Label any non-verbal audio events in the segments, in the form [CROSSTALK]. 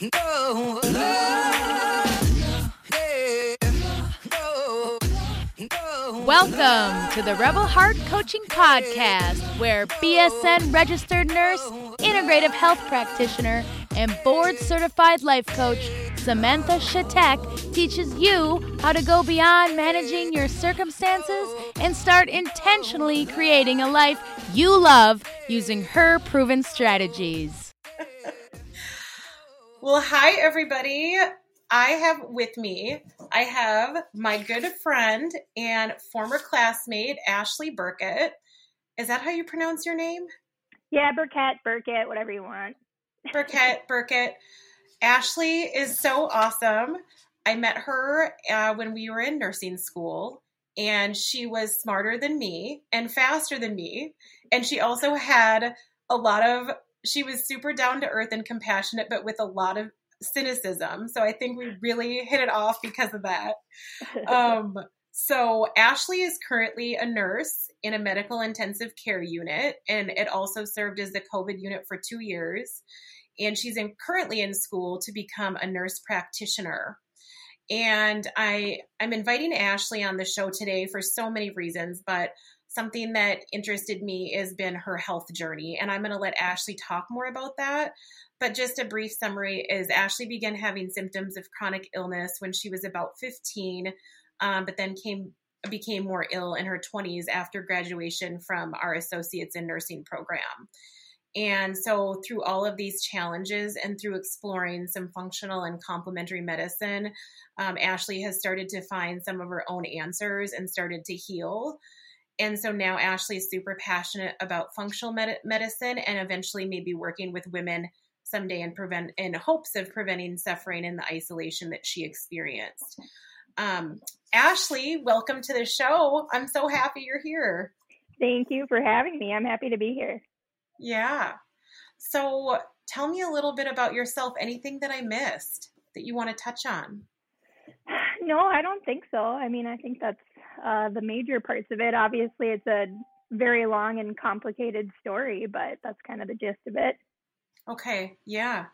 No. Welcome to the Rebel Heart Coaching Podcast, where BSN registered nurse, integrative health practitioner, and board certified life coach Samantha Shatek teaches you how to go beyond managing your circumstances and start intentionally creating a life you love using her proven strategies. Well, hi, everybody. I have with me, I have my good friend and former classmate, Ashley Burkett. Is that how you pronounce your name? Yeah, Burkett, Burkett, whatever you want. Burkett, [LAUGHS] Burkett. Ashley is so awesome. I met her uh, when we were in nursing school, and she was smarter than me and faster than me. And she also had a lot of, she was super down to earth and compassionate, but with a lot of cynicism. So I think we really hit it off because of that. [LAUGHS] Um, so Ashley is currently a nurse in a medical intensive care unit, and it also served as the COVID unit for two years and she's in, currently in school to become a nurse practitioner. And I I'm inviting Ashley on the show today for so many reasons, but something that interested me has been her health journey, and I'm going to let Ashley talk more about that. But just a brief summary is Ashley began having symptoms of chronic illness when she was about 15, um, but then came became more ill in her 20s after graduation from our associates in nursing program. And so, through all of these challenges and through exploring some functional and complementary medicine, um, Ashley has started to find some of her own answers and started to heal. And so now Ashley is super passionate about functional med- medicine and eventually maybe working with women someday in prevent in hopes of preventing suffering and the isolation that she experienced. Um, Ashley, welcome to the show. I'm so happy you're here. Thank you for having me. I'm happy to be here. Yeah. So tell me a little bit about yourself. Anything that I missed that you want to touch on? [SIGHS] No, I don't think so. I mean, I think that's uh, the major parts of it. Obviously, it's a very long and complicated story, but that's kind of the gist of it. Okay. Yeah.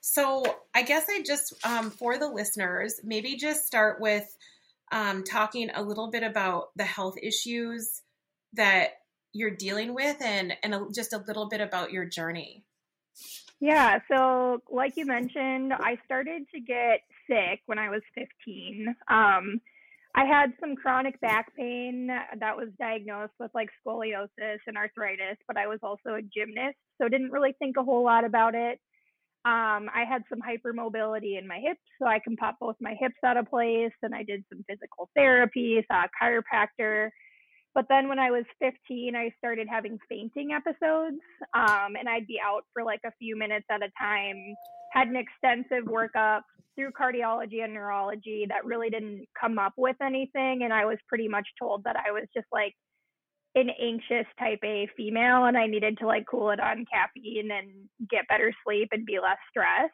So I guess I just, um, for the listeners, maybe just start with um, talking a little bit about the health issues that you're dealing with and and a, just a little bit about your journey. Yeah, so like you mentioned, I started to get sick when I was 15. Um, I had some chronic back pain that was diagnosed with like scoliosis and arthritis, but I was also a gymnast, so didn't really think a whole lot about it. Um, I had some hypermobility in my hips, so I can pop both my hips out of place, and I did some physical therapy, saw a chiropractor, but then when I was 15, I started having fainting episodes, um, and I'd be out for like a few minutes at a time. Had an extensive workup through cardiology and neurology that really didn't come up with anything, and I was pretty much told that I was just like an anxious type A female, and I needed to like cool it on caffeine and get better sleep and be less stressed.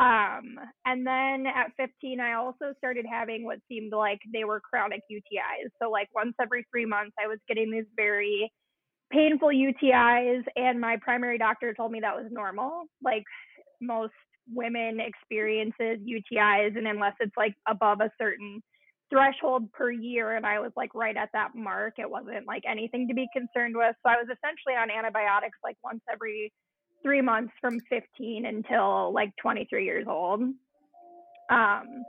Um, and then at 15, I also started having what seemed like they were chronic UTIs. So, like, once every three months, I was getting these very painful UTIs, and my primary doctor told me that was normal. Like, most women experiences UTIs, and unless it's like above a certain threshold per year, and I was like right at that mark, it wasn't like anything to be concerned with. So, I was essentially on antibiotics like once every three months from 15 until like 23 years old. Um,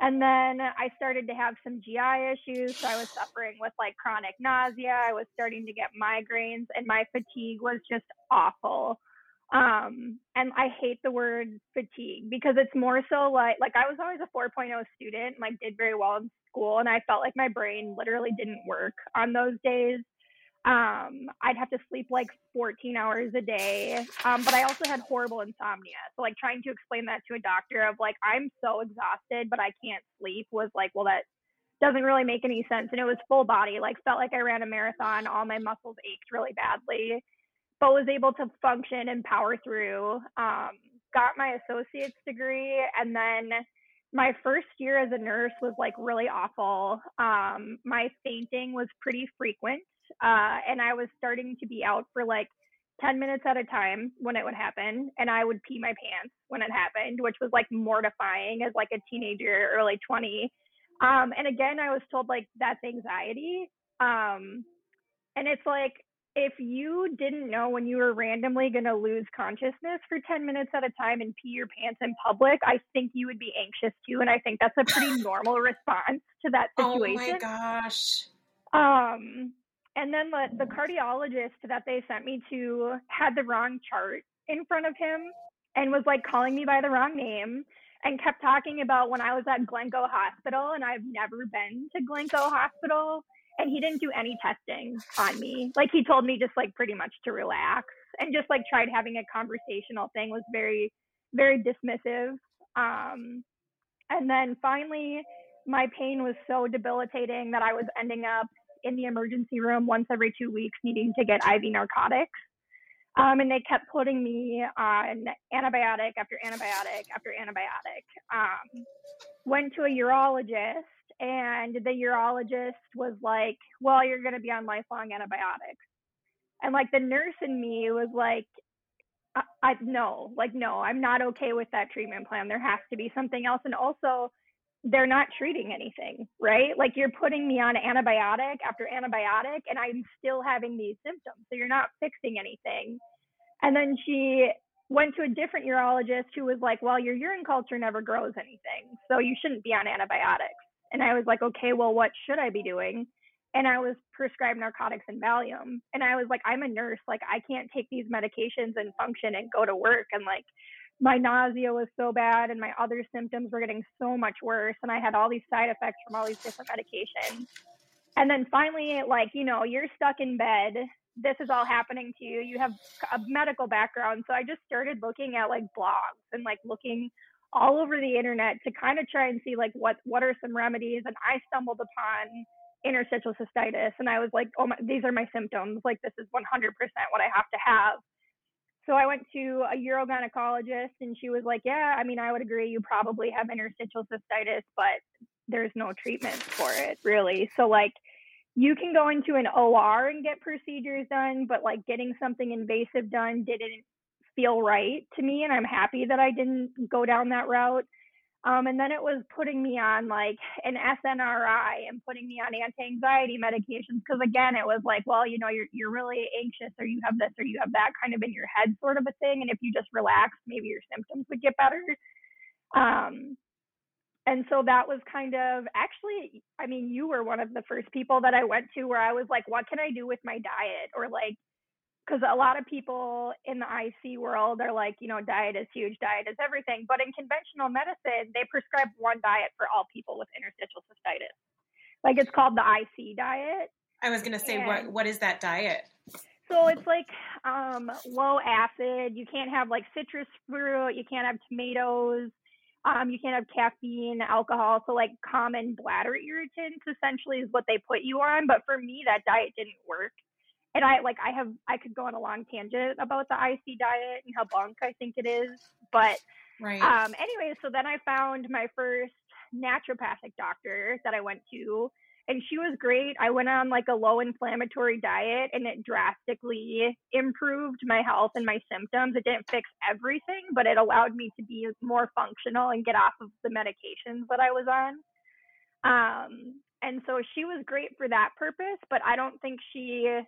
and then I started to have some GI issues. So I was suffering with like chronic nausea. I was starting to get migraines, and my fatigue was just awful. Um, and I hate the word fatigue because it's more so like like I was always a 4.0 student, like did very well in school, and I felt like my brain literally didn't work on those days um, I'd have to sleep like 14 hours a day. Um, but I also had horrible insomnia. So like trying to explain that to a doctor of like, I'm so exhausted, but I can't sleep was like, well, that doesn't really make any sense. And it was full body, like felt like I ran a marathon. All my muscles ached really badly, but was able to function and power through. Um, got my associate's degree and then my first year as a nurse was like really awful. Um, my fainting was pretty frequent uh, and I was starting to be out for like 10 minutes at a time when it would happen and i would pee my pants when it happened which was like mortifying as like a teenager early 20 um and again i was told like that's anxiety um and it's like if you didn't know when you were randomly going to lose consciousness for 10 minutes at a time and pee your pants in public, I think you would be anxious too. And I think that's a pretty [LAUGHS] normal response to that situation. Oh my gosh. Um, and then the, the cardiologist that they sent me to had the wrong chart in front of him and was like calling me by the wrong name and kept talking about when I was at Glencoe Hospital and I've never been to Glencoe Hospital and he didn't do any testing on me. Like he told me just like pretty much to relax and just like tried having a conversational thing was very very dismissive. Um and then finally my pain was so debilitating that I was ending up in the emergency room once every 2 weeks needing to get IV narcotics. Um, and they kept putting me on antibiotic after antibiotic after antibiotic. Um, went to a urologist and the urologist was like, "Well, you're going to be on lifelong antibiotics." And like the nurse in me was like, I, I no, like no, I'm not okay with that treatment plan. There has to be something else. And also, they're not treating anything, right? Like you're putting me on antibiotic after antibiotic, and I'm still having these symptoms. So you're not fixing anything. And then she went to a different urologist who was like, well, your urine culture never grows anything. So you shouldn't be on antibiotics. And I was like, okay, well, what should I be doing? And I was prescribed narcotics and Valium. And I was like, I'm a nurse. Like, I can't take these medications and function and go to work. And like, my nausea was so bad and my other symptoms were getting so much worse. And I had all these side effects from all these different medications. And then finally, like, you know, you're stuck in bed. This is all happening to you. You have a medical background. So I just started looking at like blogs and like looking all over the internet to kind of try and see like what what are some remedies and i stumbled upon interstitial cystitis and i was like oh my these are my symptoms like this is 100% what i have to have. So i went to a urogynecologist and she was like yeah i mean i would agree you probably have interstitial cystitis but there's no treatment for it really. So like you can go into an OR and get procedures done, but like getting something invasive done didn't feel right to me and I'm happy that I didn't go down that route. Um, and then it was putting me on like an SNRI and putting me on anti-anxiety medications because again it was like well you know you're you're really anxious or you have this or you have that kind of in your head sort of a thing and if you just relax maybe your symptoms would get better. Um, and so that was kind of actually I mean you were one of the first people that I went to where I was like what can I do with my diet or like because a lot of people in the IC world are like, you know, diet is huge, diet is everything. But in conventional medicine, they prescribe one diet for all people with interstitial cystitis. Like it's called the IC diet. I was gonna say, and what what is that diet? So it's like um, low acid. You can't have like citrus fruit. You can't have tomatoes. Um, you can't have caffeine, alcohol. So like common bladder irritants essentially is what they put you on. But for me, that diet didn't work and I like I have I could go on a long tangent about the IC diet and how bunk I think it is, but right. Um. Anyway, so then I found my first naturopathic doctor that I went to, and she was great. I went on like a low inflammatory diet, and it drastically improved my health and my symptoms. It didn't fix everything, but it allowed me to be more functional and get off of the medications that I was on. Um, and so she was great for that purpose, but I don't think she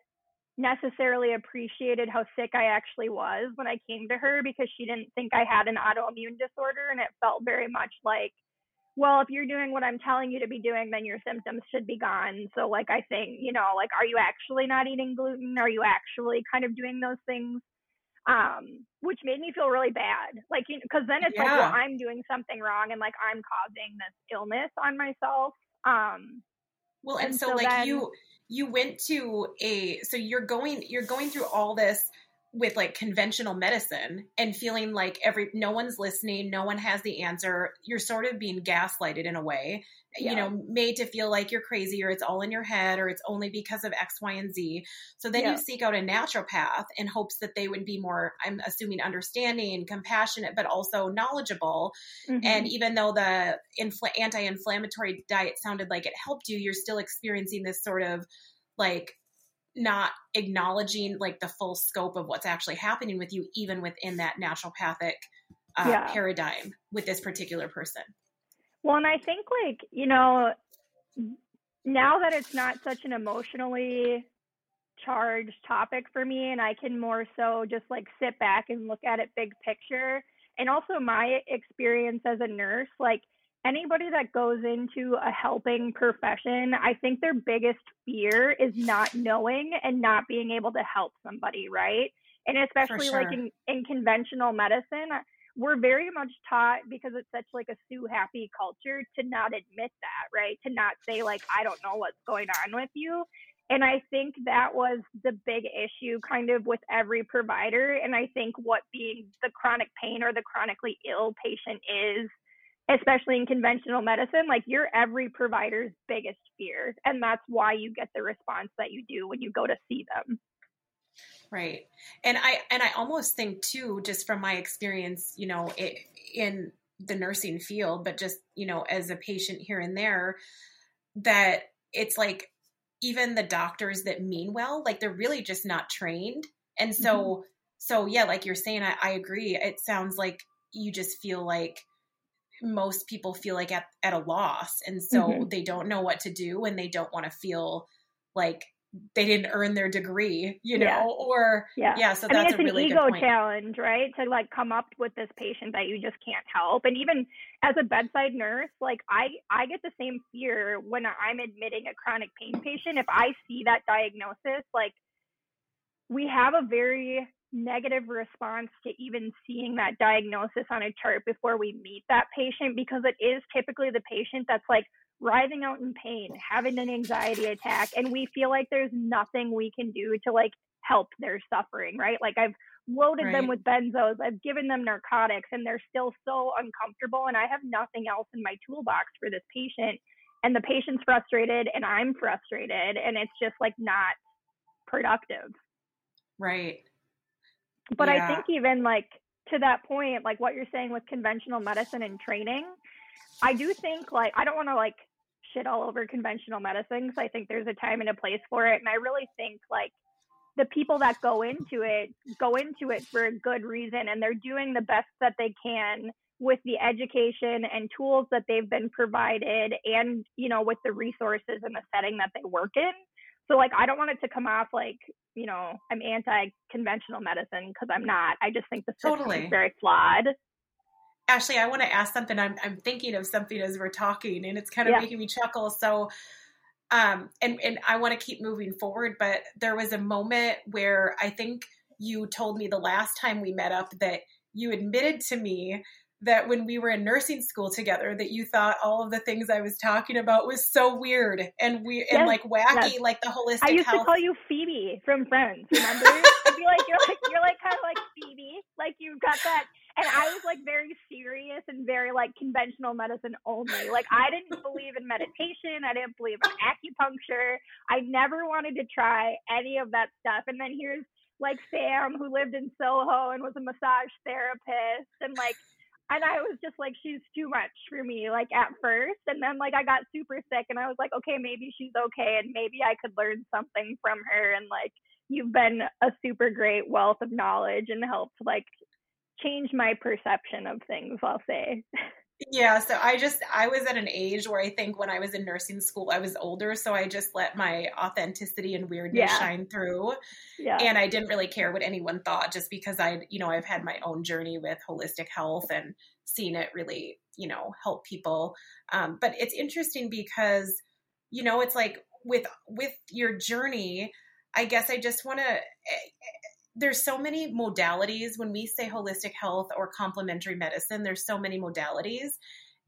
necessarily appreciated how sick I actually was when I came to her because she didn't think I had an autoimmune disorder. And it felt very much like, well, if you're doing what I'm telling you to be doing, then your symptoms should be gone. So, like, I think, you know, like, are you actually not eating gluten? Are you actually kind of doing those things? Um, which made me feel really bad. Like, because then it's yeah. like, well, I'm doing something wrong and like I'm causing this illness on myself. Um, well, and, and so, so, like, then, you, you went to a so you're going you're going through all this with like conventional medicine and feeling like every no one's listening no one has the answer you're sort of being gaslighted in a way yeah. you know made to feel like you're crazy or it's all in your head or it's only because of x y and z so then yeah. you seek out a naturopath in hopes that they would be more i'm assuming understanding compassionate but also knowledgeable mm-hmm. and even though the infl- anti-inflammatory diet sounded like it helped you you're still experiencing this sort of like not acknowledging like the full scope of what's actually happening with you even within that naturopathic uh, Yeah. paradigm with this particular person Well, and I think like, you know, now that it's not such an emotionally charged topic for me and I can more so just like sit back and look at it big picture and also my experience as a nurse, like anybody that goes into a helping profession, I think their biggest fear is not knowing and not being able to help somebody, right? And especially like in, in conventional medicine, we're very much taught because it's such like a sue happy culture to not admit that, right? To not say like I don't know what's going on with you. And I think that was the big issue kind of with every provider. And I think what being the chronic pain or the chronically ill patient is, especially in conventional medicine, like you're every provider's biggest fear. And that's why you get the response that you do when you go to see them. Right. And I and I almost think too just from my experience, you know, it, in the nursing field, but just, you know, as a patient here and there that it's like even the doctors that mean well, like they're really just not trained. And so mm-hmm. so yeah, like you're saying I, I agree. It sounds like you just feel like most people feel like at, at a loss and so Mhm. they don't know what to do and they don't want to feel like they didn't earn their degree, you know, Yeah. or Yeah. yeah, so I mean, that's it's a an ego challenge, right? To like come up with this patient that you just can't help. And even as a bedside nurse, like I, I get the same fear when I'm admitting a chronic pain patient. If I see that diagnosis, like we have a very negative response to even seeing that diagnosis on a chart before we meet that patient because it is typically the patient that's like writhing out in pain, having an anxiety attack, and we feel like there's nothing we can do to like help their suffering, right? Like I've loaded them with benzos, I've given them narcotics, and they're still so uncomfortable, and I have nothing else in my toolbox for this patient. And the patient's frustrated, and I'm frustrated, and it's just like not productive. Right. But Yeah. I think even like to that point, like what you're saying with conventional medicine and training, I do think like I don't want to like shit all over conventional medicine because I think there's a time and a place for it, and I really think like the people that go into it go into it for a good reason, and they're doing the best that they can with the education and tools that they've been provided, and you know with the resources and the setting that they work in. So like I don't want it to come off like you know I'm anti-conventional medicine because I'm not. I just think the system Totally. is very flawed. Ashley, I want to ask something. I'm I'm thinking of something as we're talking, and it's kind of Yeah. making me chuckle. So, um, and and I want to keep moving forward, but there was a moment where I think you told me the last time we met up that you admitted to me that when we were in nursing school together that you thought all of the things I was talking about was so weird and we and like wacky, yes. like the holistic I used health. to call you Phoebe from Friends. Remember? I feel like you're like you're like kind of like Phoebe, like you've got that. And I was like very serious and very like conventional medicine only. Like I didn't believe in meditation. I didn't believe in acupuncture. I never wanted to try any of that stuff. And then here's like Sam, who lived in Soho and was a massage therapist, and like and I was just like, she's too much for me, like at first. And then like I got super sick and I was like, okay, maybe she's okay and maybe I could learn something from her. And like you've been a super great wealth of knowledge and helped like change my perception of things, I'll say. [LAUGHS] Yeah, so I just I was at an age where I think when I was in nursing school I was older, so I just let my authenticity and weirdness Yeah. shine through. Yeah. And I didn't really care what anyone thought just because I, you know, I've had my own journey with holistic health and seen it really, you know, help people. Um, but it's interesting because, you know, it's like with with your journey, I guess I just want to there's so many modalities. When we say holistic health or complementary medicine there's so many modalities.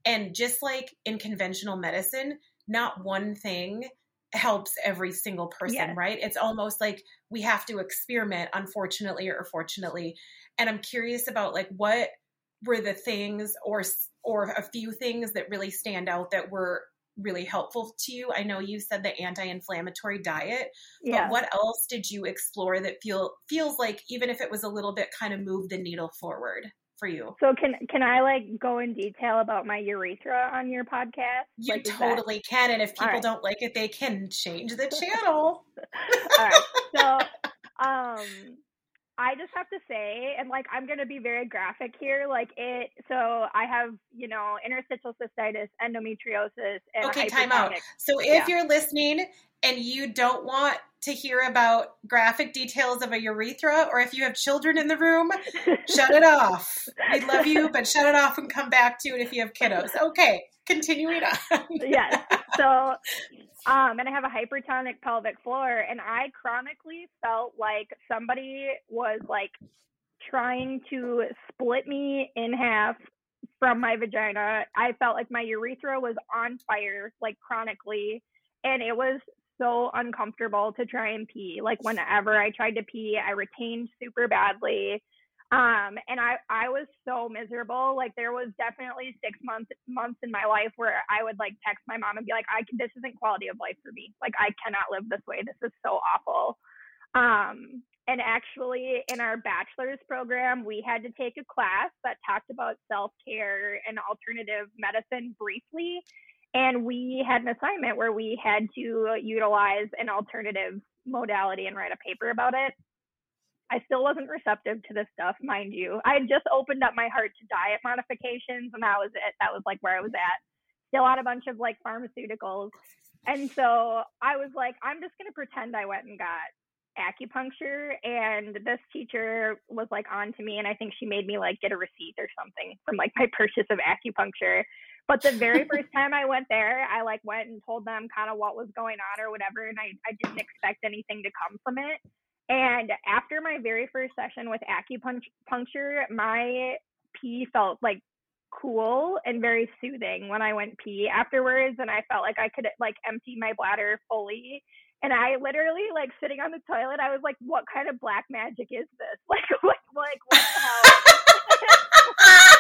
And just like in conventional medicine not one thing helps every single person Yes. right? It's almost like we have to experiment unfortunately or fortunately. And i'm curious about like what were the things or or a few things that really stand out that were really helpful to you i know you said the anti-inflammatory diet yeah. but what else did you explore that feel feels like even if it was a little bit kind of move the needle forward for you? So can can I like go in detail about my urethra on your podcast? You Like, is that- totally can. And if people right. don't like it, they can change the [LAUGHS] channel. All right. So, [LAUGHS] um, I just have to say, and like I'm gonna be very graphic here. Like it. So I have, you know, interstitial cystitis, endometriosis, and Okay, time out. So if Yeah. you're listening and you don't want to hear about graphic details of a urethra, or if you have children in the room, [LAUGHS] shut it off. We love you, but shut it off and come back to it if you have kiddos. Okay, continuing on. yes. [LAUGHS] So, um, and I have a hypertonic pelvic floor, and I chronically felt like somebody was like trying to split me in half from my vagina. I felt like my urethra was on fire, like chronically, and it was so uncomfortable to try and pee. Like whenever I tried to pee, I retained super badly. Um, and I, I was so miserable. Like there was definitely six months months in my life where I would like text my mom and be like, I this isn't quality of life for me. Like I cannot live this way. This is so awful. Um, and actually in our bachelor's program, we had to take a class that talked about self-care and alternative medicine briefly. And we had an assignment where we had to utilize an alternative modality and write a paper about it. I still wasn't receptive to this stuff, mind you. I had just opened up my heart to diet modifications, and that was it. That was like where I was at. Still on a bunch of like pharmaceuticals. And so I was like, I'm just going to pretend I went and got acupuncture. And this teacher was like on to me, and I think she made me like get a receipt or something from like my [LAUGHS] purchase of acupuncture. But the very [LAUGHS] first time I went there, I like went and told them kind of what was going on or whatever, and I, I didn't expect anything to come from it. And after my very first session with acupuncture, my pee felt like cool and very soothing when I went pee afterwards, and I felt like I could like empty my bladder fully. And I literally like sitting on the toilet, I was like, "What kind of black magic is this? [LAUGHS] Like, like, like what the hell?" [LAUGHS]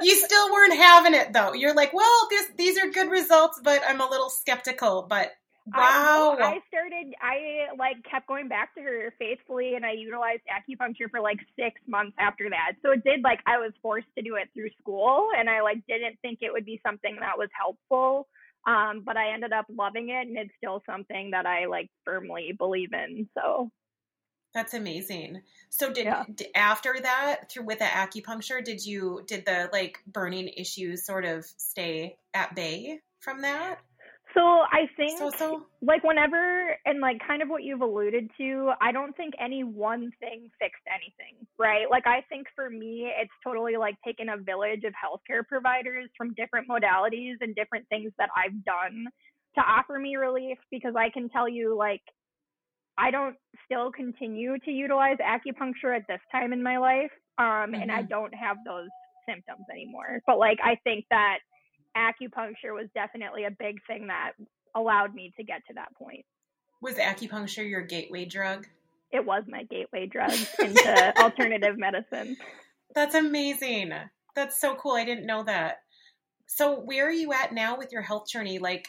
you still weren't having it though. You're like, well, this these are good results, but I'm a little skeptical. But wow, I, I started I like kept going back to her faithfully and I utilized acupuncture for like six months after that. So it did like I was forced to do it through school and I like didn't think it would be something that was helpful. Um, but I ended up loving it and it's still something that I like firmly believe in. So that's amazing. So did, Yeah. d after that through with the acupuncture, did you did the like burning issues sort of stay at bay from that? so I think So so like whenever and like kind of what you've alluded to i don't think any one thing fixed anything right like i think for me it's totally like taken a village of healthcare providers from different modalities and different things that i've done to offer me relief because i can tell you like i don't still continue to utilize acupuncture at this time in my life um and i Mhm. don't have those symptoms anymore but like i think that acupuncture was definitely a big thing that allowed me to get to that point. was acupuncture your gateway drug? It was my gateway drug [LAUGHS] into alternative medicine. That's amazing. That's so cool. I didn't know that. So where are you at now with your health journey? Like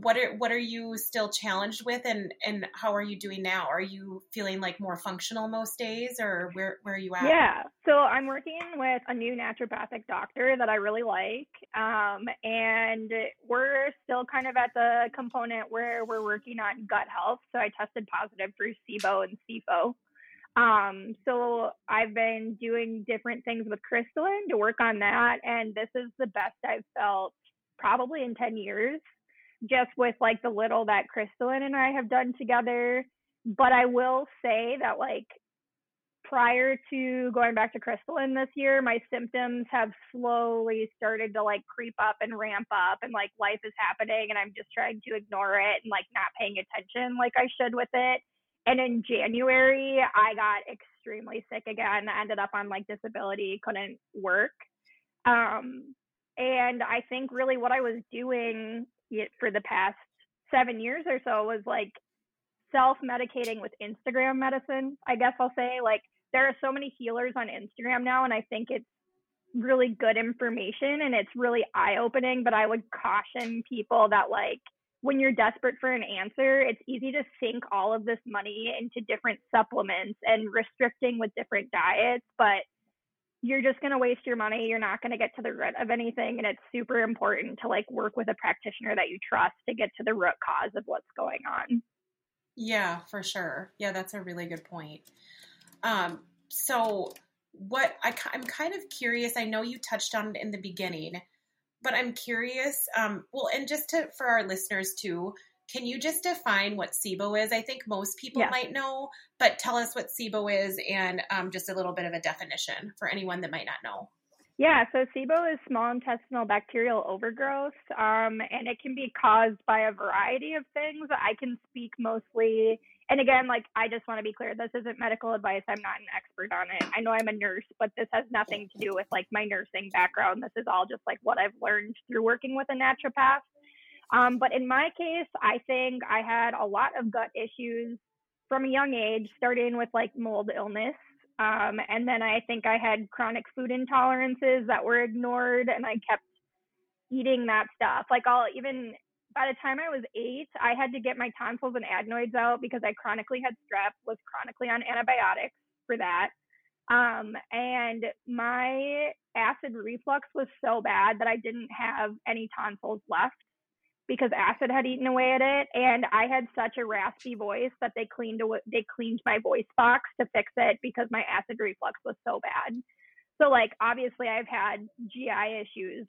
what are what are you still challenged with and and how are you doing now? Are you feeling like more functional most days or where where are you at? Yeah. So I'm working with a new naturopathic doctor that I really like. Um, and we're still kind of at the component where we're working on gut health. So I tested positive for SIBO and SIFO. Um, so I've been doing different things with crystalline to work on that. And this is the best I've felt probably in 10 years, just with like the little that crystalline and I have done together. But I will say that like prior to going back to crystalline this year, my symptoms have slowly started to like creep up and ramp up and like life is happening and I'm just trying to ignore it and like not paying attention like I should with it. And in January, I got extremely sick again. I ended up on like disability, couldn't work. Um, and I think really what I was doing for the past seven years or so was like self medicating with Instagram medicine. I guess I'll say like there are so many healers on Instagram now, and I think it's really good information and it's really eye opening. But I would caution people that like when you're desperate for an answer, it's easy to sink all of this money into different supplements and restricting with different diets, but you're just going to waste your money. You're not going to get to the root of anything. And it's super important to like work with a practitioner that you trust to get to the root cause of what's going on. Yeah, for sure. Yeah, that's a really good point. Um, so what I, I'm kind of curious, I know you touched on it in the beginning, but I'm curious, um, well, and just to, for our listeners too, can you just define what SIBO is? I think most people Yeah. might know, but tell us what SIBO is and um, just a little bit of a definition for anyone that might not know. Yeah, so SIBO is small intestinal bacterial overgrowth, um, and it can be caused by a variety of things. I can speak mostly, and again, like I just want to be clear, this isn't medical advice. I'm not an expert on it. I know I'm a nurse, but this has nothing to do with like my nursing background. This is all just like what I've learned through working with a naturopath. Um, but in my case, I think I had a lot of gut issues from a young age, starting with like mold illness. Um, and then I think I had chronic food intolerances that were ignored, and I kept eating that stuff. Like, I'll even by the time I was eight, I had to get my tonsils and adenoids out because I chronically had strep, was chronically on antibiotics for that. Um, and my acid reflux was so bad that I didn't have any tonsils left because acid had eaten away at it and I had such a raspy voice that they cleaned away, they cleaned my voice box to fix it because my acid reflux was so bad. So like obviously I've had GI issues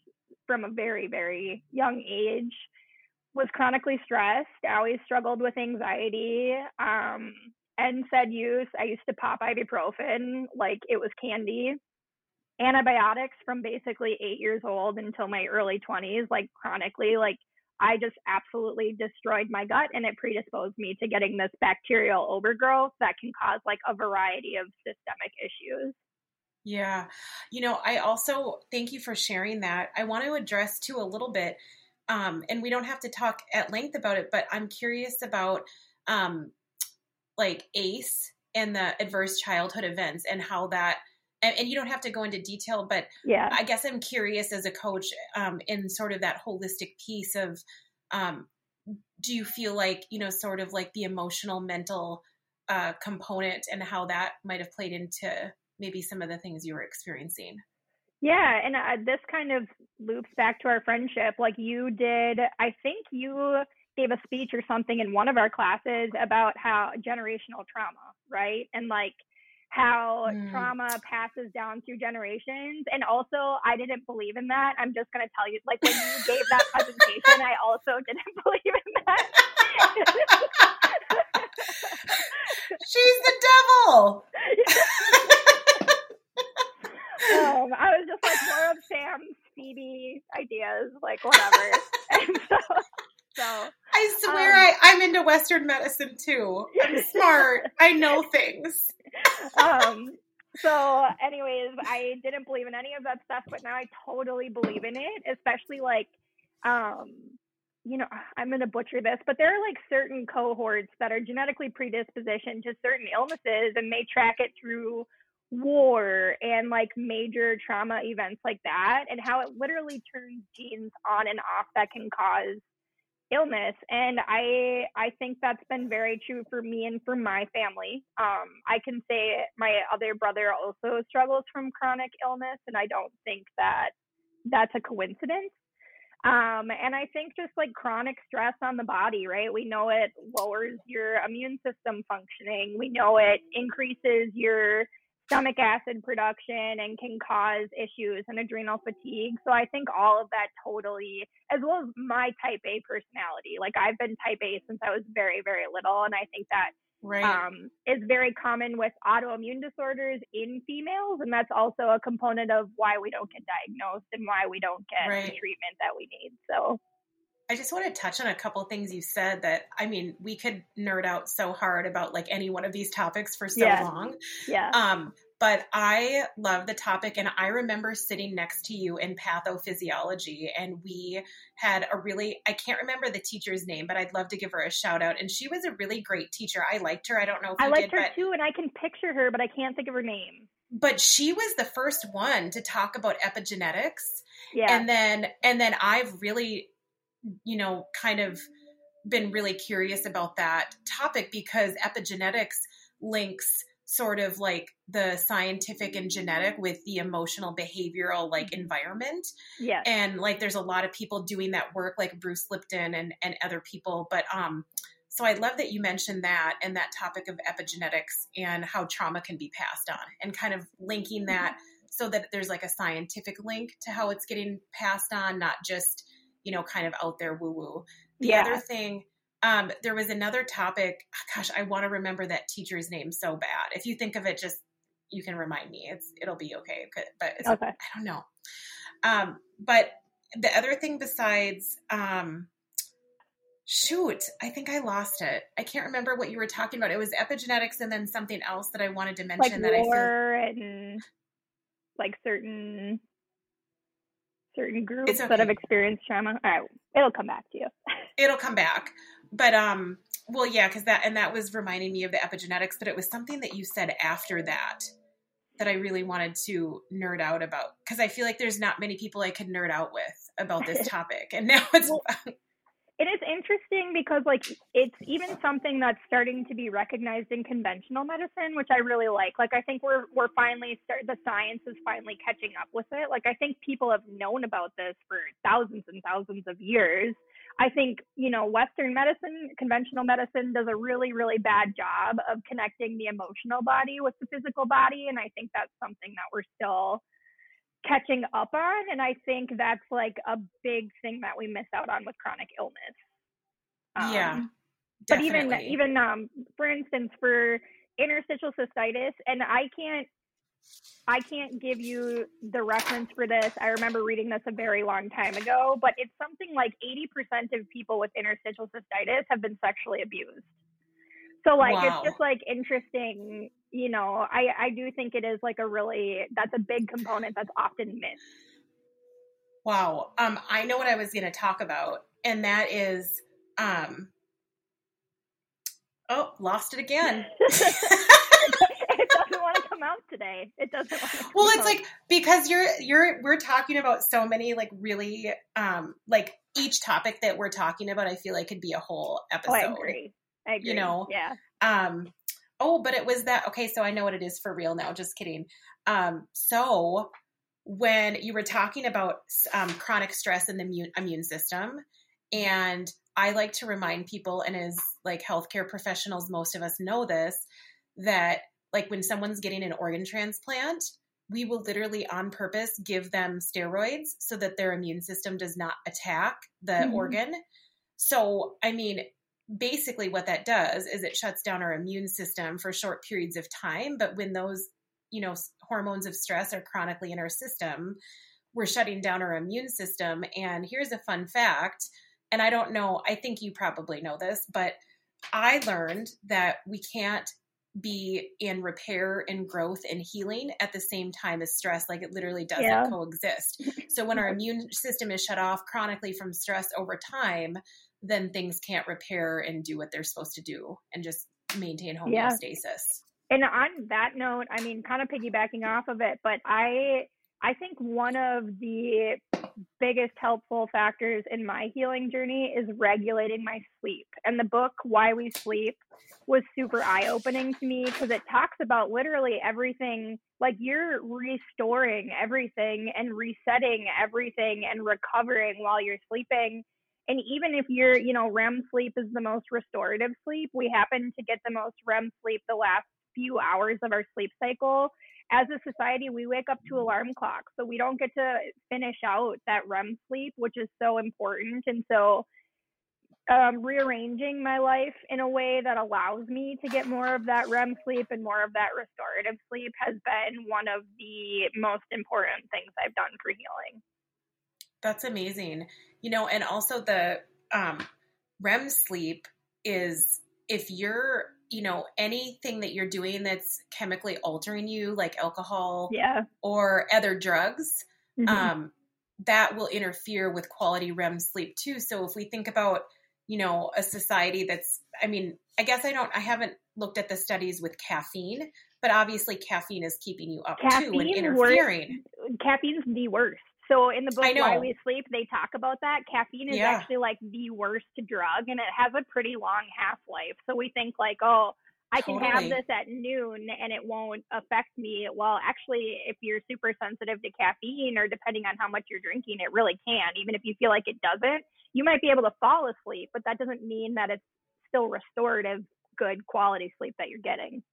from a very very young age. Was chronically stressed, I always struggled with anxiety. Um NSAID use, I used to pop ibuprofen like it was candy antibiotics from basically eight years old until my early 20s, like chronically, like I just absolutely destroyed my gut and it predisposed me to getting this bacterial overgrowth that can cause like a variety of systemic issues. Yeah. You know, I also thank you for sharing that. I want to address too a little bit, um, and we don't have to talk at length about it, but I'm curious about um, like ACE and the adverse childhood events and how that, and, and you don't have to go into detail, but Yeah. I guess I'm curious as a coach um, in sort of that holistic piece of um, do you feel like, you know, sort of like the emotional, mental uh, component and how that might have played into maybe some of the things you were experiencing? Yeah, and uh, this kind of loops back to our friendship. Like you did, I think you gave a speech or something in one of our classes about how generational trauma, right? And like how Mm. trauma passes down through generations. And also, I didn't believe in that. I'm just going to tell you, like when you gave that [LAUGHS] presentation, I also didn't [LAUGHS] believe in that. She's the devil. um, I was just like more of Sam's Phoebe ideas, like whatever. [LAUGHS] and so, so I swear Um, I, I'm into Western medicine too. I'm [LAUGHS] smart. I know things. um [LAUGHS] so anyways i didn't believe in any of that stuff but now i totally believe in it especially like um you know i'm going to butcher this but there are like certain cohorts that are genetically predispositioned to certain illnesses and they track it through war and like major trauma events like that and how it literally turns genes on and off that can cause illness and i i think that's been very true for me and for my family. Um i can say my other brother also struggles from chronic illness and i don't think that that's a coincidence. Um and i think just like chronic stress on the body right? We know it lowers your immune system functioning. We know it increases your stomach acid production and can cause issues and adrenal fatigue. So I think all of that totally, as well as my type A personality. Like I've been type A since I was very, very little. And I think that Right. um, is very common with autoimmune disorders in females. And that's also a component of why we don't get diagnosed and why we don't get Right. the treatment that we need. So, I just want to touch on a couple of things you said that I mean, we could nerd out so hard about like any one of these topics for so Yeah. long. yeah. Um, but I love the topic, and I remember sitting next to you in pathophysiology, and we had a really, I can't remember the teacher's name, but I'd love to give her a shout out. And she was a really great teacher. I liked her. I don't know if I liked did, her but, too, and I can picture her, but I can't think of her name. but she was the first one to talk about epigenetics. Yeah. and then and then i've really you know kind of been really curious about that topic because epigenetics links sort of like the scientific and genetic with the emotional behavioral like environment. Yeah. and like there's a lot of people doing that work like bruce lipton and and other people but um so i love that you mentioned that and that topic of epigenetics and how trauma can be passed on and kind of linking that so that there's like a scientific link to how it's getting passed on not just you know kind of out there woo woo the Yeah. other thing um there was another topic gosh i want to remember that teacher's name so bad. If you think of it just you can remind me. It's it'll be okay but it's, Okay. i don't know. Um but the other thing besides um shoot i think i lost it. I can't remember what you were talking about. It was epigenetics and then something else that i wanted to Like mention that i feel and like certain certain groups It's that have experienced trauma. All right, it'll come back to you. [LAUGHS] it'll come back but um well yeah because that and that was reminding me of the epigenetics but it was something that you said after that that i really wanted to nerd out about because i feel like there's not many people i could nerd out with about this [LAUGHS] topic and now it's Well, It is interesting because like it's even something that's starting to be recognized in conventional medicine, which I really like. Like I think we're we're finally start the science is finally catching up with it. Like I think people have known about this for thousands and thousands of years. I think, you know, Western medicine, conventional medicine does a really, really bad job of connecting the emotional body with the physical body. And I think that's something that we're still catching up on and i think that's like a big thing that we miss out on with chronic illness. Yeah. Um, but even even um for instance for interstitial cystitis and i can't i can't give you the reference for this. I remember reading this a very long time ago but it's something like 80% of people with interstitial cystitis have been sexually abused so like Wow. it's just like interesting you know i i do think it is like a really that's a big component that's often missed. Wow um i know what i was going to talk about and that is um oh lost it again. [LAUGHS] It doesn't want to come out today. It doesn't want to come well it's out. like because you're you're we're talking about so many like really um like each topic that we're talking about i feel like could be a whole oh, episode. i agree i agree. know, yeah. um oh but it was that okay so i know what it is for real now just kidding. Um so when you were talking about um, chronic stress in the immune, immune system and i like to remind people and as like healthcare professionals most of us know this that like when someone's getting an organ transplant we will literally on purpose give them steroids so that their immune system does not attack the Mhm. organ. So i mean basically what that does is it shuts down our immune system for short periods of time. But when those you know hormones of stress are chronically in our system we're shutting down our immune system. And here's a fun fact and i don't know i think you probably know this but i learned that we can't be in repair and growth and healing at the same time as stress like it literally doesn't Yeah. coexist. So when our [LAUGHS] immune system is shut off chronically from stress over time then things can't repair and do what they're supposed to do and just maintain Yeah. homeostasis. and on that note i mean kind of piggybacking off of it but i i think one of the biggest helpful factors in my healing journey is regulating my sleep and the book why we sleep was super eye opening to me because it talks about literally everything like you're restoring everything and resetting everything and recovering while you're sleeping and even if you're you know REM sleep is the most restorative sleep we happen to get the most REM sleep the last few hours of our sleep cycle as a society we wake up to alarm clocks so we don't get to finish out that REM sleep which is so important and so um, rearranging my life in a way that allows me to get more of that REM sleep and more of that restorative sleep has been one of the most important things I've done for healing. That's amazing. You know, and also the um, REM sleep is if you're, you know, anything that you're doing that's chemically altering you, like alcohol Yeah. or other drugs, Mhm. um, that will interfere with quality REM sleep too. So if we think about, you know, a society that's, I mean, I guess I don't, I haven't looked at the studies with caffeine, but obviously caffeine is keeping you up too and Caffeine interfering. caffeine's the worst. So in the book Why We Sleep, they talk about that. Caffeine is Yeah. actually like the worst drug and it has a pretty long half life. So we think like, oh, I can have this at noon and it won't affect me. Well, actually, if you're super sensitive to caffeine or depending on how much you're drinking, it really can. Even if you feel like it doesn't, you might be able to fall asleep, but that doesn't mean that it's still restorative, good quality sleep that you're getting.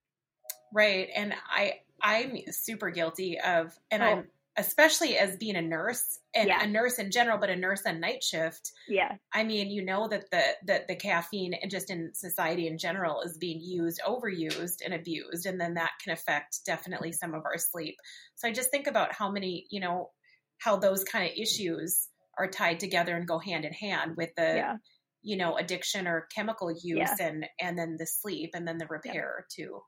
Right. And I I'm super guilty of and Oh. I'm especially as being a nurse and Yeah. a nurse in general, but a nurse on night shift. Yeah. I mean, you know that the that the caffeine and just in society in general is being used, overused, and abused, and then that can affect definitely some of our sleep. So I just think about how many, you know, how those kind of issues are tied together and go hand in hand with the, Yeah. you know, addiction or chemical use, Yeah. and and then the sleep, and then the repair too.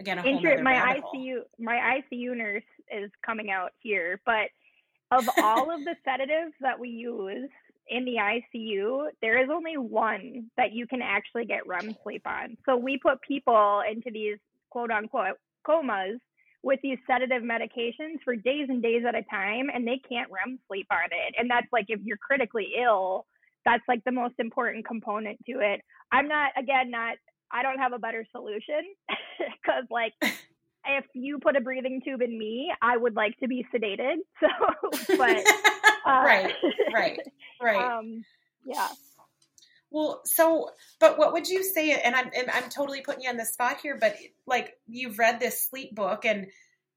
Again, a Inter- my hole. ICU my ICU nurse is coming out here, but of all of the sedatives that we use in the ICU, there is only one that you can actually get REM sleep on. So we put people into these quote unquote comas with these sedative medications for days and days at a time and they can't REM sleep on it. And that's like if you're critically ill, that's like the most important component to it. I'm not again not I don't have a better solution [LAUGHS] because like if you put a breathing tube in me, I would like to be sedated. [LAUGHS] So, but [LAUGHS] uh, right, right, right. um, yeah. Well, so, but what would you say? And I'm, and I'm totally putting you on the spot here, but like you've read this sleep book, and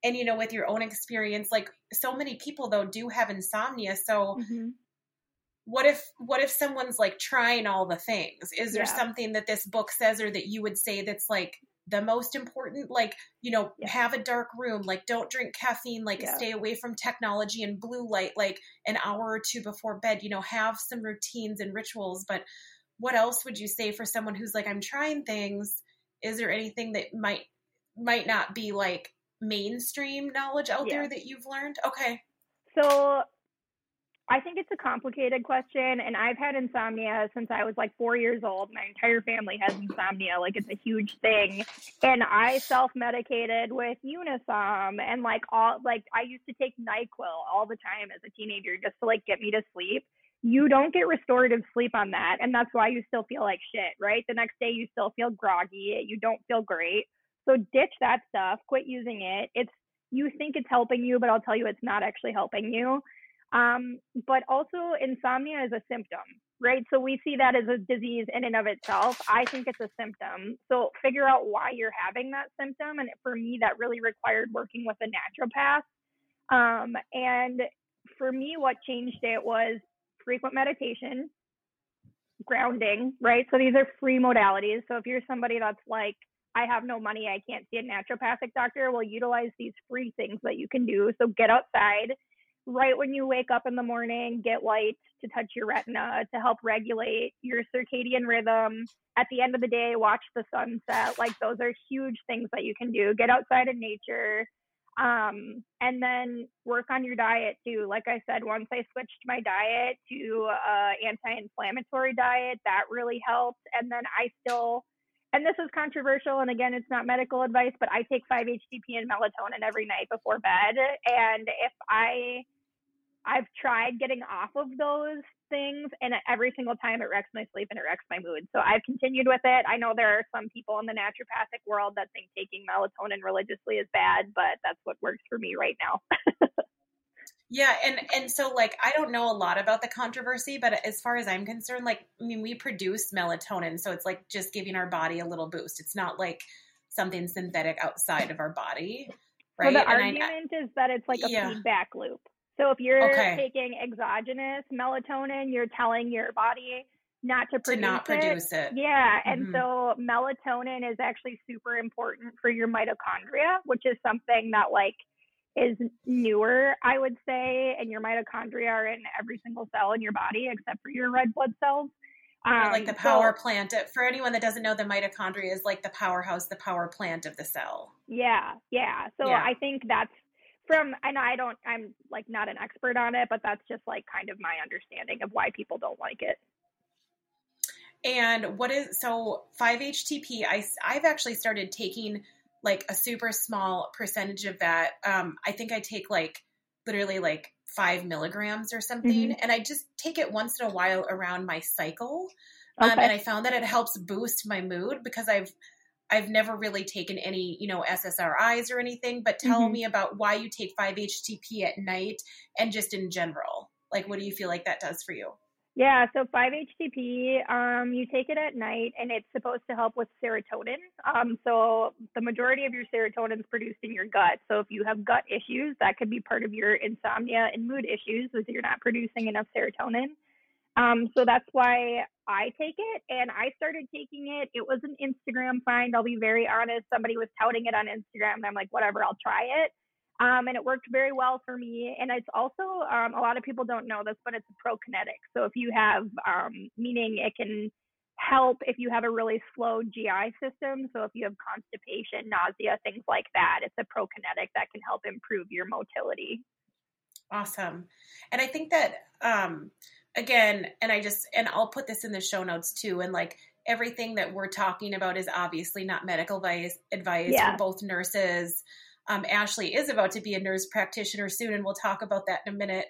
and you know, with your own experience, like so many people though do have insomnia. So, Mhm. What if what if someone's like trying all the things? Is there Yeah. something that this book says, or that you would say that's like the most important? Like, you know, Yeah. have a dark room. Like, don't drink caffeine. Like, Yeah. stay away from technology and blue light. Like an hour or two before bed. You know, have some routines and rituals, but what else would you say for someone who's like i'm trying things is there anything that might might not be like mainstream knowledge out Yeah. there that you've learned okay So I think it's a complicated question, and I've had insomnia since I was like four years old. My entire family has insomnia, like it's a huge thing. And I self-medicated with Unisom and like all like I used to take NyQuil all the time as a teenager just to like get me to sleep. You don't get restorative sleep on that, and that's why you still feel like shit, right? The next day you still feel groggy, you don't feel great. So ditch that stuff, quit using it. It's you think it's helping you, but I'll tell you it's not actually helping you. Um, but also, insomnia is a symptom, right? So we see that as a disease in and of itself. I think it's a symptom. So figure out why you're having that symptom. And for me, that really required working with a naturopath. Um, and for me, what changed it was frequent meditation, grounding, right? So these are free modalities. So if you're somebody that's like, I have no money, I can't see a naturopathic doctor, well, utilize these free things that you can do. So get outside right when you wake up in the morning, get light to touch your retina to help regulate your circadian rhythm. At the end of the day, watch the sunset. Like those are huge things that you can do. Get outside in nature. Um, and then work on your diet too. Like I said, once I switched my diet to uh, anti-inflammatory diet, that really helped. And then I still, and this is controversial, and again, it's not medical advice, but I take 5-HTP and melatonin every night before bed. And if I, I've tried getting off of those things, and every single time it wrecks my sleep and it wrecks my mood. So I've continued with it. I know there are some people in the naturopathic world that think taking melatonin religiously is bad, but that's what works for me right now. [LAUGHS] yeah and and so like i don't know a lot about the controversy but as far as i'm concerned like i mean we produce melatonin so it's like just giving our body a little boost it's not like something synthetic outside of our body right So the And I- argument is that it's like a Yeah. feedback loop. So if you're Okay. taking exogenous melatonin, you're telling your body not to to produce not it. produce it Yeah, and Mhm. so melatonin is actually super important for your mitochondria, which is something that like is newer, I would say, and your mitochondria are in every single cell in your body except for your red blood cells. Or like Um, the so- power plant for anyone that doesn't know the mitochondria is like the powerhouse the power plant of the cell Yeah, yeah. So Yeah. I think that's from, and I don't, I'm like not an expert on it, but that's just like kind of my understanding of why people don't like it. And what is so 5-HTP? I I've actually started taking like a super small percentage of that. Um, I think I take like literally like five milligrams or something, Mhm. and I just take it once in a while around my cycle. Um, Okay. and I found that it helps boost my mood because I've I've never really taken any, you know, SSRIs or anything, but tell Mhm. me about why you take 5-HTP at night and just in general. Like, what do you feel like that does for you? Yeah, so 5-HTP, um, you take it at night, and it's supposed to help with serotonin. Um, so the majority of your serotonin is produced in your gut. So if you have gut issues, that could be part of your insomnia and mood issues, is you're not producing enough serotonin. Um, so that's why I take it, and I started taking it. It was an Instagram find. I'll be very honest. Somebody was touting it on Instagram, and I'm like, whatever, I'll try it. Um, and it worked very well for me. And it's also um, a lot of people don't know this, but it's a prokinetic. So if you have, um, meaning it can help if you have a really slow GI system. So if you have constipation, nausea, things like that, it's a prokinetic that can help improve your motility. Awesome. And I think that um again, and I just and I'll put this in the show notes too and like everything that we're talking about is obviously not medical advice advice. Yeah. We're both nurses. Um Ashley is about to be a nurse practitioner soon and we'll talk about that in a minute.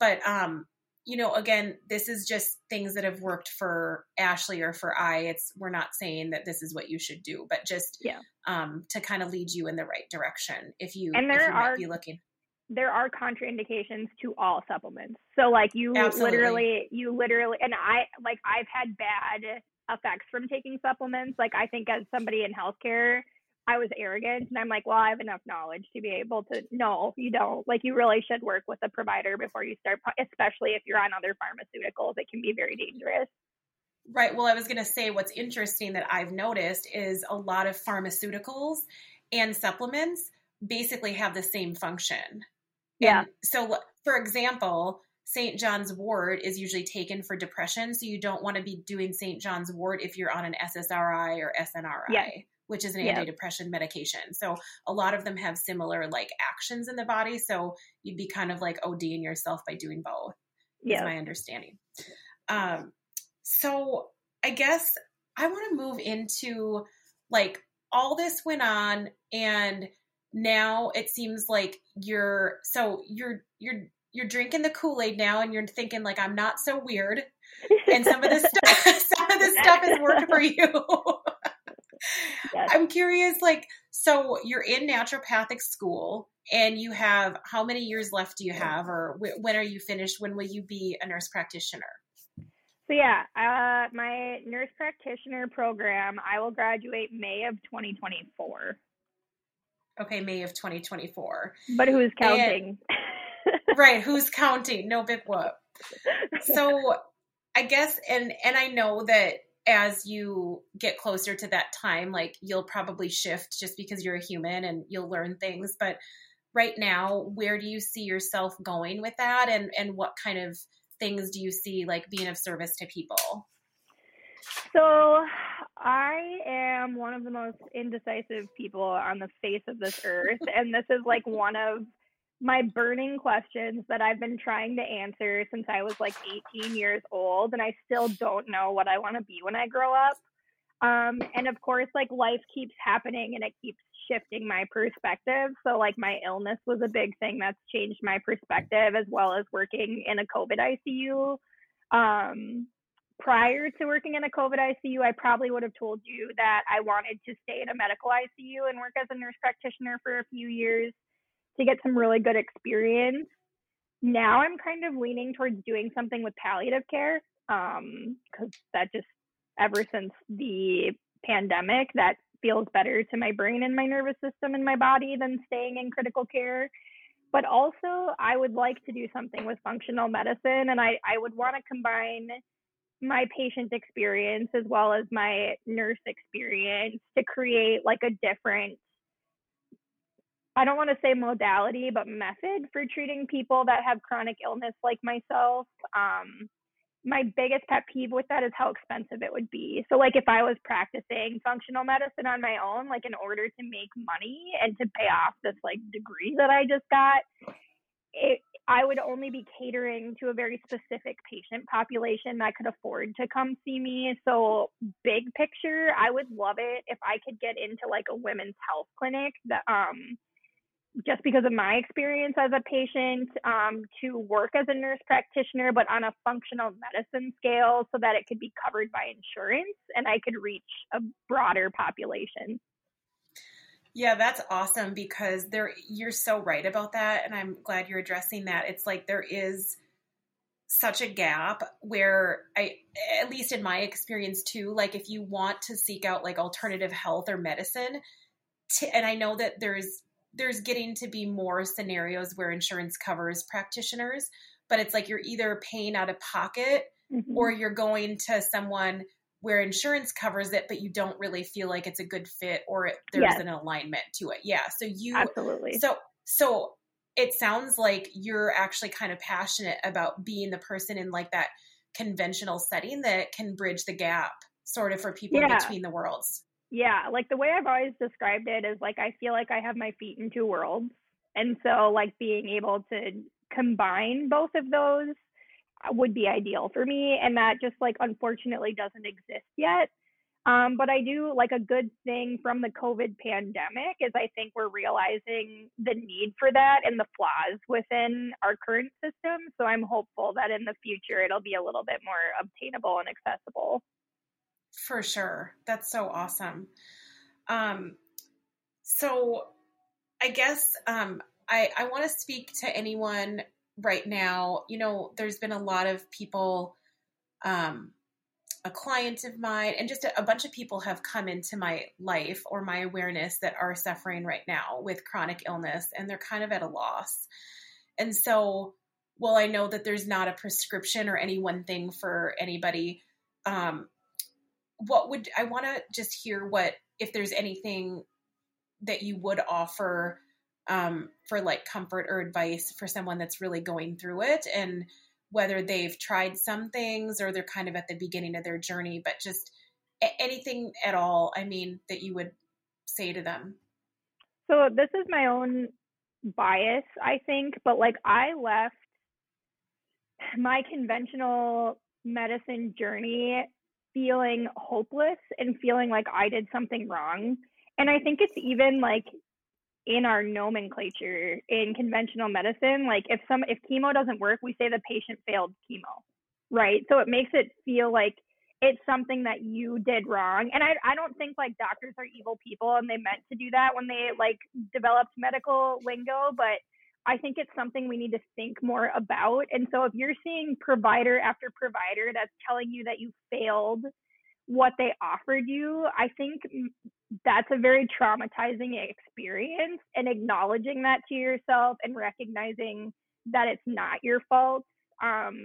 But um you know, again, this is just things that have worked for Ashley or for I. It's we're not saying that this is what you should do, but just Yeah. um to kind of lead you in the right direction if you And if there you might are- be looking. there are contraindications to all supplements. So like you Absolutely. literally you literally and I like I've had bad effects from taking supplements. Like I think as somebody in healthcare, I was arrogant and I'm like, well, I have enough knowledge to be able to no, you don't. Like you really should work with a provider before you start especially if you're on other pharmaceuticals. It can be very dangerous. Right. Well, I was going to say what's interesting that I've noticed is a lot of pharmaceuticals and supplements basically have the same function. Yeah. And so, for example, St. John's wort is usually taken for depression. So you don't want to be doing St. John's wort if you're on an SSRI or SNRI, Yeah. Which is an Yeah. antidepressant medication. So a lot of them have similar like actions in the body. So you'd be kind of like ODing yourself by doing both Yeah. my understanding. Um, so I guess I want to move into like all this went on and now it seems like you're so you're you're you're drinking the Kool-Aid now and you're thinking like I'm not so weird and some of this [LAUGHS] stuff [LAUGHS] some of this stuff has worked for you. Yes. I'm curious like so you're in naturopathic school and you have how many years left do you have or wh- when are you finished when will you be a nurse practitioner? So yeah, uh, my nurse practitioner program, I will graduate May of 2024. Okay, May of 2024. But who's counting? [LAUGHS] right, who's counting? No big whoop. So I guess and and I know that as you get closer to that time like you'll probably shift just because you're a human and you'll learn things, but right now where do you see yourself going with that and and what kind of things do you see like being of service to people? So, I am one of the most indecisive people on the face of this earth. And this is like one of my burning questions that I've been trying to answer since I was like 18 years old. And I still don't know what I want to be when I grow up. Um, and of course, like life keeps happening and it keeps shifting my perspective. So, like, my illness was a big thing that's changed my perspective, as well as working in a COVID ICU. Um, prior to working in a COVID ICU, I probably would have told you that I wanted to stay in a medical ICU and work as a nurse practitioner for a few years to get some really good experience. Now I'm kind of leaning towards doing something with palliative care um, because that just, ever since the pandemic, that feels better to my brain and my nervous system and my body than staying in critical care. But also, I would like to do something with functional medicine, and I, I would want to combine my patient experience as well as my nurse experience to create like a different I don't want to say modality, but method for treating people that have chronic illness like myself. Um, my biggest pet peeve with that is how expensive it would be. So, like, if I was practicing functional medicine on my own, like, in order to make money and to pay off this like degree that I just got, it, I would only be catering to a very specific patient population that could afford to come see me. So, big picture, I would love it if I could get into like a women's health clinic that um just because of my experience as a patient um, to work as a nurse practitioner, but on a functional medicine scale so that it could be covered by insurance and I could reach a broader population. Yeah, that's awesome because there you're so right about that and I'm glad you're addressing that. It's like there is such a gap where I at least in my experience too, like if you want to seek out like alternative health or medicine, t- and I know that there's there's getting to be more scenarios where insurance covers practitioners, but it's like you're either paying out of pocket mm-hmm. or you're going to someone where insurance covers it, but you don't really feel like it's a good fit or it, there's yes. an alignment to it. Yeah. So you absolutely. So so it sounds like you're actually kind of passionate about being the person in like that conventional setting that can bridge the gap sort of for people yeah. between the worlds. Yeah, like the way I've always described it is like I feel like I have my feet in two worlds. And so like being able to combine both of those would be ideal for me and that just like unfortunately doesn't exist yet. Um, but I do like a good thing from the COVID pandemic is I think we're realizing the need for that and the flaws within our current system. So I'm hopeful that in the future it'll be a little bit more obtainable and accessible. For sure. That's so awesome. Um, so I guess um, I, I want to speak to anyone right now. You know, there's been a lot of people um, a client of mine and just a, a, bunch of people have come into my life or my awareness that are suffering right now with chronic illness and they're kind of at a loss. And so, well, I know that there's not a prescription or any one thing for anybody. Um, what would I want to just hear what if there's anything that you would offer um, for like comfort or advice for someone that's really going through it and whether they've tried some things or they're kind of at the beginning of their journey, but just anything at all, I mean, that you would say to them? So, this is my own bias, I think, but like I left my conventional medicine journey feeling hopeless and feeling like I did something wrong. And I think it's even like in our nomenclature in conventional medicine like if some if chemo doesn't work we say the patient failed chemo right so it makes it feel like it's something that you did wrong and i i don't think like doctors are evil people and they meant to do that when they like developed medical lingo but I think it's something we need to think more about. And so if you're seeing provider after provider that's telling you that you failed what they offered you, I think that's a very traumatizing experience and acknowledging that to yourself and recognizing that it's not your fault um,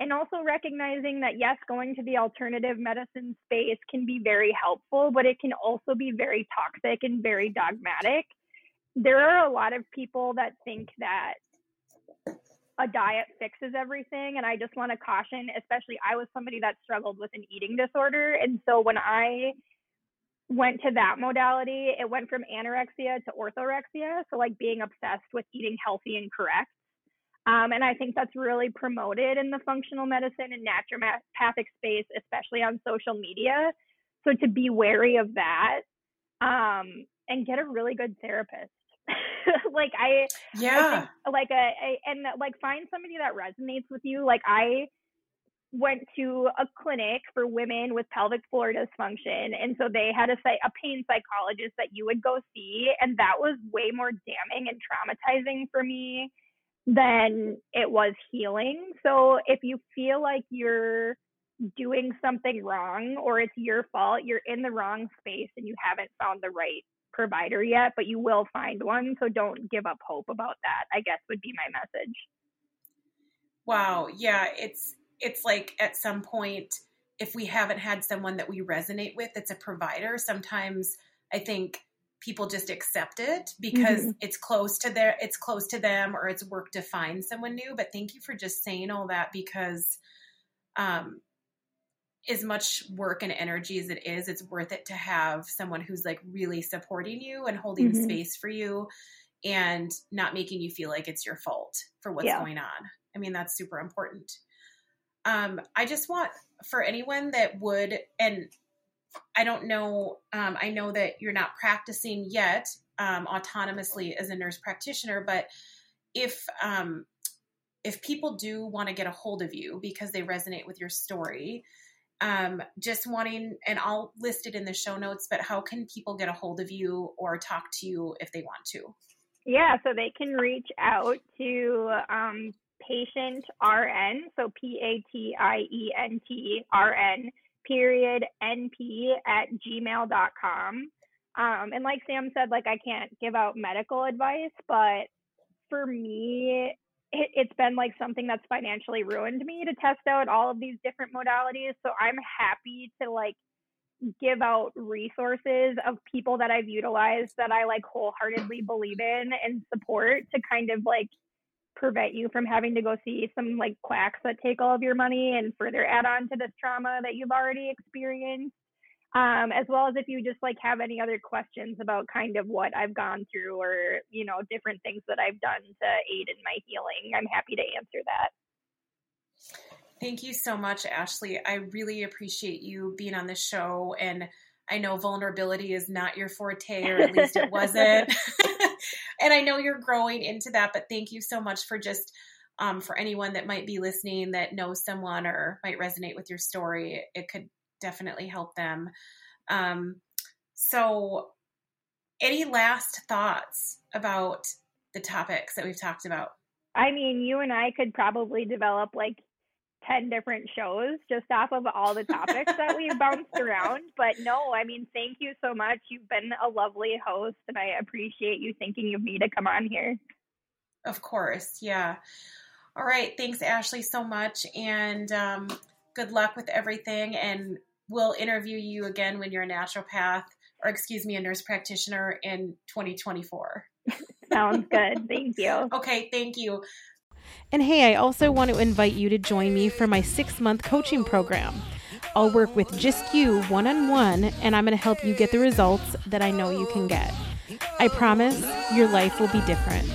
and also recognizing that yes going to the alternative medicine space can be very helpful but it can also be very toxic and very dogmatic there are a lot of people that think that a diet fixes everything and i just want to caution especially i was somebody that struggled with an eating disorder and so when i went to that modality, it went from anorexia to orthorexia. So, like being obsessed with eating healthy and correct. Um, and I think that's really promoted in the functional medicine and naturopathic space, especially on social media. So, to be wary of that um, and get a really good therapist. [LAUGHS] like I, yeah, I think, like uh, a, a, and uh, like find somebody that resonates with you. Like I went to a clinic for women with pelvic floor dysfunction and so they had a a pain psychologist that you would go see and that was way more damning and traumatizing for me than it was healing so if you feel like you're doing something wrong or it's your fault you're in the wrong space and you haven't found the right provider yet but you will find one so don't give up hope about that i guess would be my message wow yeah it's it's like at some point if we haven't had someone that we resonate with that's a provider sometimes i think people just accept it because mm-hmm. it's close to their it's close to them or it's work to find someone new but thank you for just saying all that because um as much work and energy as it is it's worth it to have someone who's like really supporting you and holding mm-hmm. space for you and not making you feel like it's your fault for what's yeah. going on i mean that's super important um, I just want for anyone that would, and I don't know, um, I know that you're not practicing yet um, autonomously as a nurse practitioner. But if um, if people do want to get a hold of you because they resonate with your story, um, just wanting, and I'll list it in the show notes, but how can people get a hold of you or talk to you if they want to? Yeah, so they can reach out to um, patient RN, so P A T I E N T R N, period, NP at gmail.com. Um, and like Sam said, like I can't give out medical advice, but for me, it, it's been like something that's financially ruined me to test out all of these different modalities. So I'm happy to like give out resources of people that I've utilized that I like wholeheartedly believe in and support to kind of like prevent you from having to go see some like quacks that take all of your money and further add on to this trauma that you've already experienced um, as well as if you just like have any other questions about kind of what I've gone through or you know different things that I've done to aid in my healing. I'm happy to answer that. Thank you so much, Ashley. I really appreciate you being on the show and I know vulnerability is not your forte, or at least it wasn't. [LAUGHS] [LAUGHS] and I know you're growing into that, but thank you so much for just um, for anyone that might be listening that knows someone or might resonate with your story. It could definitely help them. Um, so, any last thoughts about the topics that we've talked about? I mean, you and I could probably develop like 10 different shows just off of all the topics that [LAUGHS] we've bounced around. But no, I mean, thank you so much. You've been a lovely host, and I appreciate you thinking of me to come on here. Of course. Yeah. All right. Thanks, Ashley, so much. And um, good luck with everything. And we'll interview you again when you're a naturopath or excuse me, a nurse practitioner in 2024. [LAUGHS] Sounds good. Thank you. Okay, thank you. And hey, I also want to invite you to join me for my six month coaching program. I'll work with just you one on one, and I'm going to help you get the results that I know you can get. I promise your life will be different.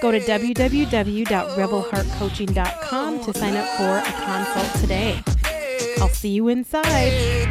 Go to www.rebelheartcoaching.com to sign up for a consult today. I'll see you inside.